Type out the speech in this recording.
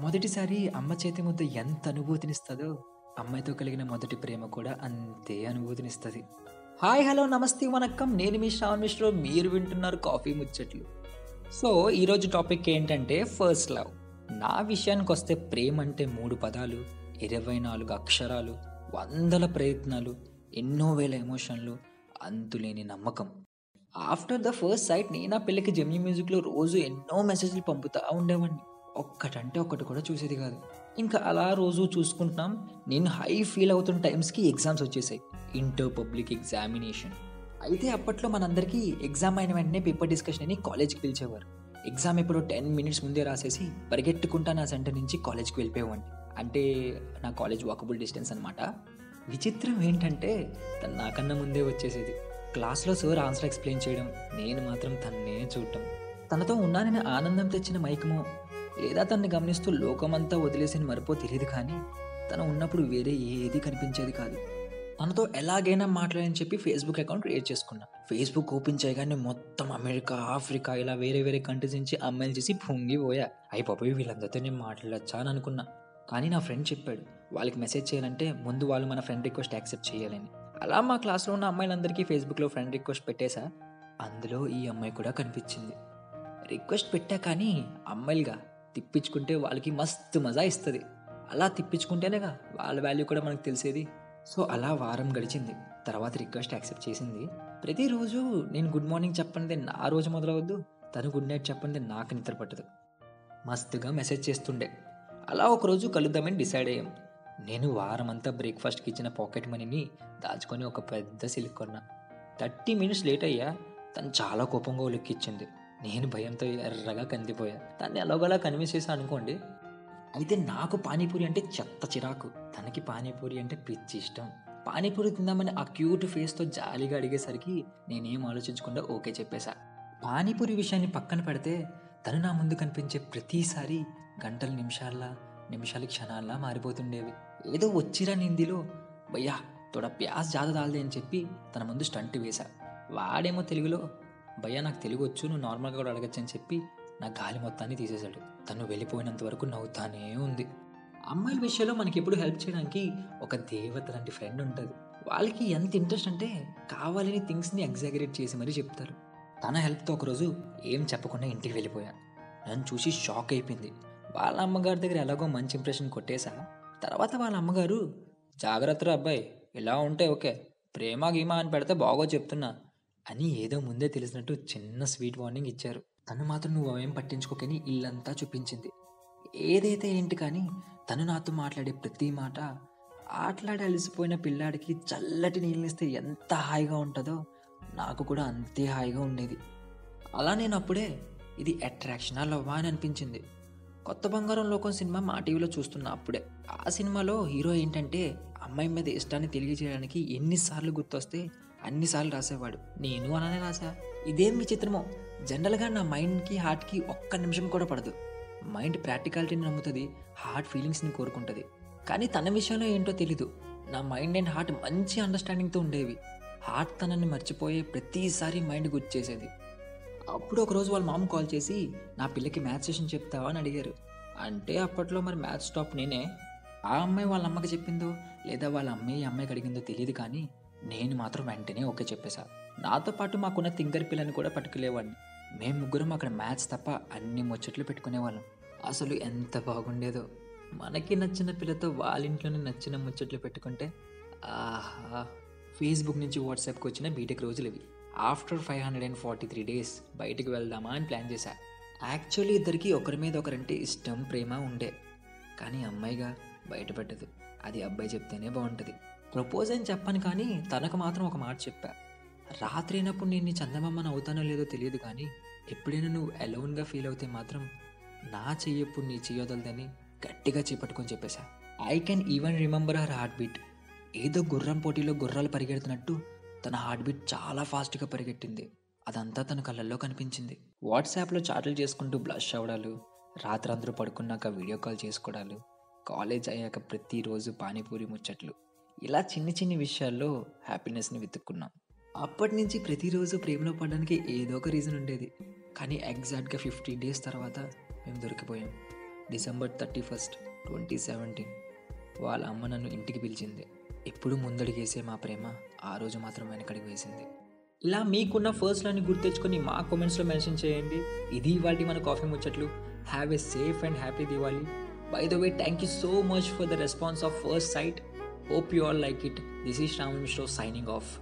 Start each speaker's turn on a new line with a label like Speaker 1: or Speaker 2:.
Speaker 1: మొదటిసారి అమ్మ చేతి ముద్ద ఎంత అనుభూతినిస్తుందో అమ్మాయితో కలిగిన మొదటి ప్రేమ కూడా అంతే అనుభూతినిస్తుంది. హాయ్ హలో నమస్తే వనక్కం. నేను మీ శ్రావణ్ మిశ్రో. మీరు వింటున్నారు కాఫీ ముచ్చట్లు. సో ఈరోజు టాపిక్ ఏంటంటే ఫస్ట్ లవ్. నా విషయానికి వస్తే ప్రేమ అంటే మూడు పదాలు ఇరవై నాలుగు అక్షరాలు వందల ప్రయత్నాలు ఎన్నో వేల ఎమోషన్లు అంతులేని నమ్మకం. ఆఫ్టర్ ద ఫస్ట్ సైట్ నేను ఆ పిల్లకి జమ్యూ మ్యూజిక్లో రోజు ఎన్నో మెసేజ్లు పంపుతా ఉండేవాడిని ఒక్కటంటే ఒక్కటి కూడా చూసేది కాదు. ఇంకా అలా రోజు చూసుకుంటున్నాం నేను హై ఫీల్ అవుతున్న టైమ్స్కి ఎగ్జామ్స్ వచ్చేసాయి. ఇంటర్ పబ్లిక్ ఎగ్జామినేషన్ అయితే అప్పట్లో మనందరికీ ఎగ్జామ్ అయిన వెంటనే పేపర్ డిస్కషన్ అని కాలేజ్కి పిలిచేవారు. ఎగ్జామ్ ఎప్పుడో టెన్ మినిట్స్ ముందే రాసేసి పరిగెట్టుకుంటా నా సెంటర్ నుంచి కాలేజ్కి వెళ్ళిపోయేవాడిని. అంటే నా కాలేజ్ వాకబుల్ డిస్టెన్స్ అనమాట విచిత్రం ఏంటంటే తను నాకన్నా ముందే వచ్చేసేది. క్లాస్లో సార్ ఆన్సర్ ఎక్స్ప్లెయిన్ చేయడం నేను మాత్రం తన్నే చూడటం. తనతో ఉన్నానని ఆనందం తెచ్చిన మైకమో లేదా తనని గమనిస్తూ లోకమంతా వదిలేసిన మరిపో తెలియదు కానీ తను ఉన్నప్పుడు వేరే ఏది కనిపించేది కాదు. తనతో ఎలాగైనా మాట్లాడని చెప్పి ఫేస్బుక్ అకౌంట్ క్రియేట్ చేసుకున్నా. ఫేస్బుక్ ఓపెన్ చేయగానే మొత్తం అమెరికా ఆఫ్రికా ఇలా వేరే వేరే కంట్రీస్ నుంచి అమ్మాయిలు చేసి పొంగిపోయా. అయిపోయి వీళ్ళందరితో నేను మాట్లాడచ్చా అని అనుకున్నా. కానీ నా ఫ్రెండ్ చెప్పాడు వాళ్ళకి మెసేజ్ చేయాలంటే ముందు వాళ్ళు మన ఫ్రెండ్ రిక్వెస్ట్ యాక్సెప్ట్ చేయాలని. అలా మా క్లాస్లో ఉన్న అమ్మాయిలందరికీ ఫేస్బుక్లో ఫ్రెండ్ రిక్వెస్ట్ పెట్టేశా అందులో ఈ అమ్మాయి కూడా కనిపించింది. రిక్వెస్ట్ పెట్టా కానీ అమ్మాయిలుగా తిప్పించుకుంటే వాళ్ళకి మస్తు మజా ఇస్తుంది. అలా తిప్పించుకుంటేనేగా వాళ్ళ వాల్యూ కూడా మనకు తెలిసేది. సో అలా వారం గడిచింది. తర్వాత రిక్వెస్ట్ యాక్సెప్ట్ చేసింది. ప్రతిరోజు నేను గుడ్ మార్నింగ్ చెప్పండి నా రోజు మొదలవద్దు. తను గుడ్ నైట్ చెప్పండి నాకు నిద్ర పట్టదు. మస్తుగా మెసేజ్ చేస్తుండే. అలా ఒకరోజు కలుద్దామని డిసైడ్ అయ్యాం. నేను వారమంతా బ్రేక్ఫాస్ట్కి ఇచ్చిన పాకెట్ మనీని దాచుకొని ఒక పెద్ద సిల్క్ కొన్నా. థర్టీ మినిట్స్ లేట్ అయ్యా. తను చాలా కోపంగా ఉలిక్కిచ్చింది. నేను భయంతో ఎర్రగా కందిపోయా. తను ఎలాగోలా కన్విన్స్ అనుకోండి. అయితే నాకు పానీపూరి అంటే చెత్త చిరాకు. తనకి పానీపూరి అంటే పిచ్చి ఇష్టం. పానీపూరి తిందామని ఆ క్యూట్ ఫేస్తో జాలీగా అడిగేసరికి నేనేం ఆలోచించకుండా ఓకే చెప్పేశా. పానీపూరి విషయాన్ని పక్కన పెడితే తను నా ముందు కనిపించే ప్రతిసారి గంటల నిమిషాల్లా నిమిషాలు క్షణాల్లా మారిపోతుండేవి. ఏదో వచ్చిరా నిందిలో. భయ్యా తోడ ప్యాస్ జాద దాల్దే అని చెప్పి తన ముందు స్టంట్ వేశా. వాడేమో తెలుగులో భయ్యా నాకు తెలుగు వచ్చు నువ్వు నార్మల్గా కూడా అడగచ్చు అని చెప్పి నా గాలి మొత్తాన్ని తీసేశాడు. తను వెళ్ళిపోయినంత వరకు నవ్వుతానే ఉంది. అమ్మాయిల విషయంలో మనకి ఎప్పుడు హెల్ప్ చేయడానికి ఒక దేవత లాంటి ఫ్రెండ్ ఉంటుంది. వాళ్ళకి ఎంత ఇంట్రెస్ట్ అంటే కావాలని థింగ్స్ని ఎగ్జాగరేట్ చేసి మరీ చెప్తారు. తన హెల్ప్తో ఒకరోజు ఏం చెప్పకుండా ఇంటికి వెళ్ళిపోయాను నన్ను చూసి షాక్ అయిపోయింది. వాళ్ళ అమ్మగారి దగ్గర ఎలాగో మంచి ఇంప్రెషన్ కొట్టేశా తర్వాత వాళ్ళ అమ్మగారు జాగ్రత్తరా అబ్బాయి ఇలా ఉంటే ఓకే. ప్రేమ గీమా అని పెడితే బాగో చెప్తున్నా. అని ఏదో ముందే తెలిసినట్టు చిన్న స్వీట్ వార్నింగ్ ఇచ్చారు. తను మాత్రం నువ్వు అవేం పట్టించుకోకని ఇల్లంతా చూపించింది. ఏదైతే ఏంటి కానీ తను నాతో మాట్లాడే ప్రతి మాట ఆటలాడి అలసిపోయిన పిల్లాడికి చల్లటి నీళ్ళనిస్తే ఎంత హాయిగా ఉంటుందో నాకు కూడా అంతే హాయిగా ఉండేది. అలా నేను అప్పుడే ఇది అట్రాక్షనా లవ్వా అని అనిపించింది. కొత్త బంగారం లోకం సినిమా మా టీవీలో చూస్తున్నా అప్పుడే. ఆ సినిమాలో హీరో ఏంటంటే అమ్మాయి మీద ఇష్టాన్ని తెలియజేయడానికి ఎన్నిసార్లు గుర్తొస్తే అన్నిసార్లు రాసేవాడు. నేను అలానే రాసా ఇదేం విచిత్రమో జనరల్గా నా మైండ్కి హార్ట్కి ఒక్క నిమిషం కూడా పడదు. మైండ్ ప్రాక్టికాలిటీని నమ్ముతుంది హార్ట్ ఫీలింగ్స్ని కోరుకుంటుంది. కానీ తన విషయంలో ఏంటో తెలీదు. నా మైండ్ అండ్ హార్ట్ మంచి అండర్స్టాండింగ్తో ఉండేవి. హార్ట్ తనని మర్చిపోయే ప్రతిసారి మైండ్ గుర్తు చేసేది. అప్పుడు ఒకరోజు వాళ్ళ మామ కాల్ చేసి నా పిల్లకి మ్యాథ్స్ సెషన్ చెప్తావా? అని అడిగారు. అంటే అప్పట్లో మరి మ్యాథ్స్ టాప్ నేనే. ఆ అమ్మాయి వాళ్ళ అమ్మకి చెప్పిందో లేదా వాళ్ళ అమ్మాయి ఈ అమ్మాయికి అడిగిందో తెలియదు కానీ నేను మాత్రం వెంటనే ఓకే చెప్పేశా నాతో పాటు మాకున్న తింగర్ పిల్లని కూడా పట్టుకునేవాడిని మేము ముగ్గురం అక్కడ మ్యాథ్స్ తప్ప అన్ని ముచ్చట్లు పెట్టుకునేవాళ్ళం. అసలు ఎంత బాగుండేదో. మనకి నచ్చిన పిల్లతో వాళ్ళ ఇంట్లోనే నచ్చిన ముచ్చట్లు పెట్టుకుంటే ఆహా. ఫేస్బుక్ నుంచి వాట్సాప్కి వచ్చిన బీటెక్ రోజులు ఇవి. After five hundred and forty three days బయటకు వెళ్దామా అని ప్లాన్ చేశా. యాక్చువల్లీ ఇద్దరికి ఒకరి మీద ఒకరంటే ఇష్టం ప్రేమ ఉండే. కానీ అమ్మాయిగా బయటపెట్టదు అది అబ్బాయి చెప్తేనే బాగుంటుంది. ప్రపోజ్ అని చెప్పాను కానీ తనకు మాత్రం ఒక మాట చెప్పా. రాత్రి అయినప్పుడు నేను నీ చందమామని అవుతానో లేదో తెలియదు కానీ ఎప్పుడైనా నువ్వు అలోన్గా ఫీల్ అవుతే మాత్రం నా చెయ్యప్పుడు నీ చెయ్యొదలదని గట్టిగా చేపట్టుకొని చెప్పేశా. I can even remember her heart beat ఏదో గుర్రం పోటీలో గుర్రాలు పరిగెడుతున్నట్టు తన హార్ట్ బీట్ చాలా ఫాస్ట్గా పరిగెట్టింది. అదంతా తన కళ్ళల్లో కనిపించింది. వాట్సాప్లో చాట్లు చేసుకుంటూ బ్లష్ అవ్వడాలు రాత్రందరూ పడుకున్నాక వీడియో కాల్ చేసుకోవడాలు కాలేజ్ అయ్యాక ప్రతిరోజు పానీపూరి ముచ్చట్లు. ఇలా చిన్ని చిన్ని విషయాల్లో హ్యాపీనెస్ని వెతుక్కున్నాం. అప్పటి నుంచి ప్రతిరోజు ప్రేమలో పడడానికి ఏదో ఒక రీజన్ ఉండేది. కానీ ఎగ్జాక్ట్గా ఫిఫ్టీ డేస్ తర్వాత మేము దొరికిపోయాం. December thirty first twenty seventeen. వాళ్ళ అమ్మ నన్ను ఇంటికి పిలిచింది. ఎప్పుడు ముందడిగేసే మా ప్రేమ ఆ రోజు మాత్రం వెనకడికి వేసింది. ఇలా మీకున్న ఫస్ట్లని గుర్తెచ్చుకొని మా కామెంట్స్లో మెన్షన్ చేయండి. ఇది ఇవాళ మన కాఫీ ముచ్చట్లు. Have a safe and happy Diwali. By the way thank you so much for the response of first sight. Hope you all like it. This is Ramon Mishra signing off.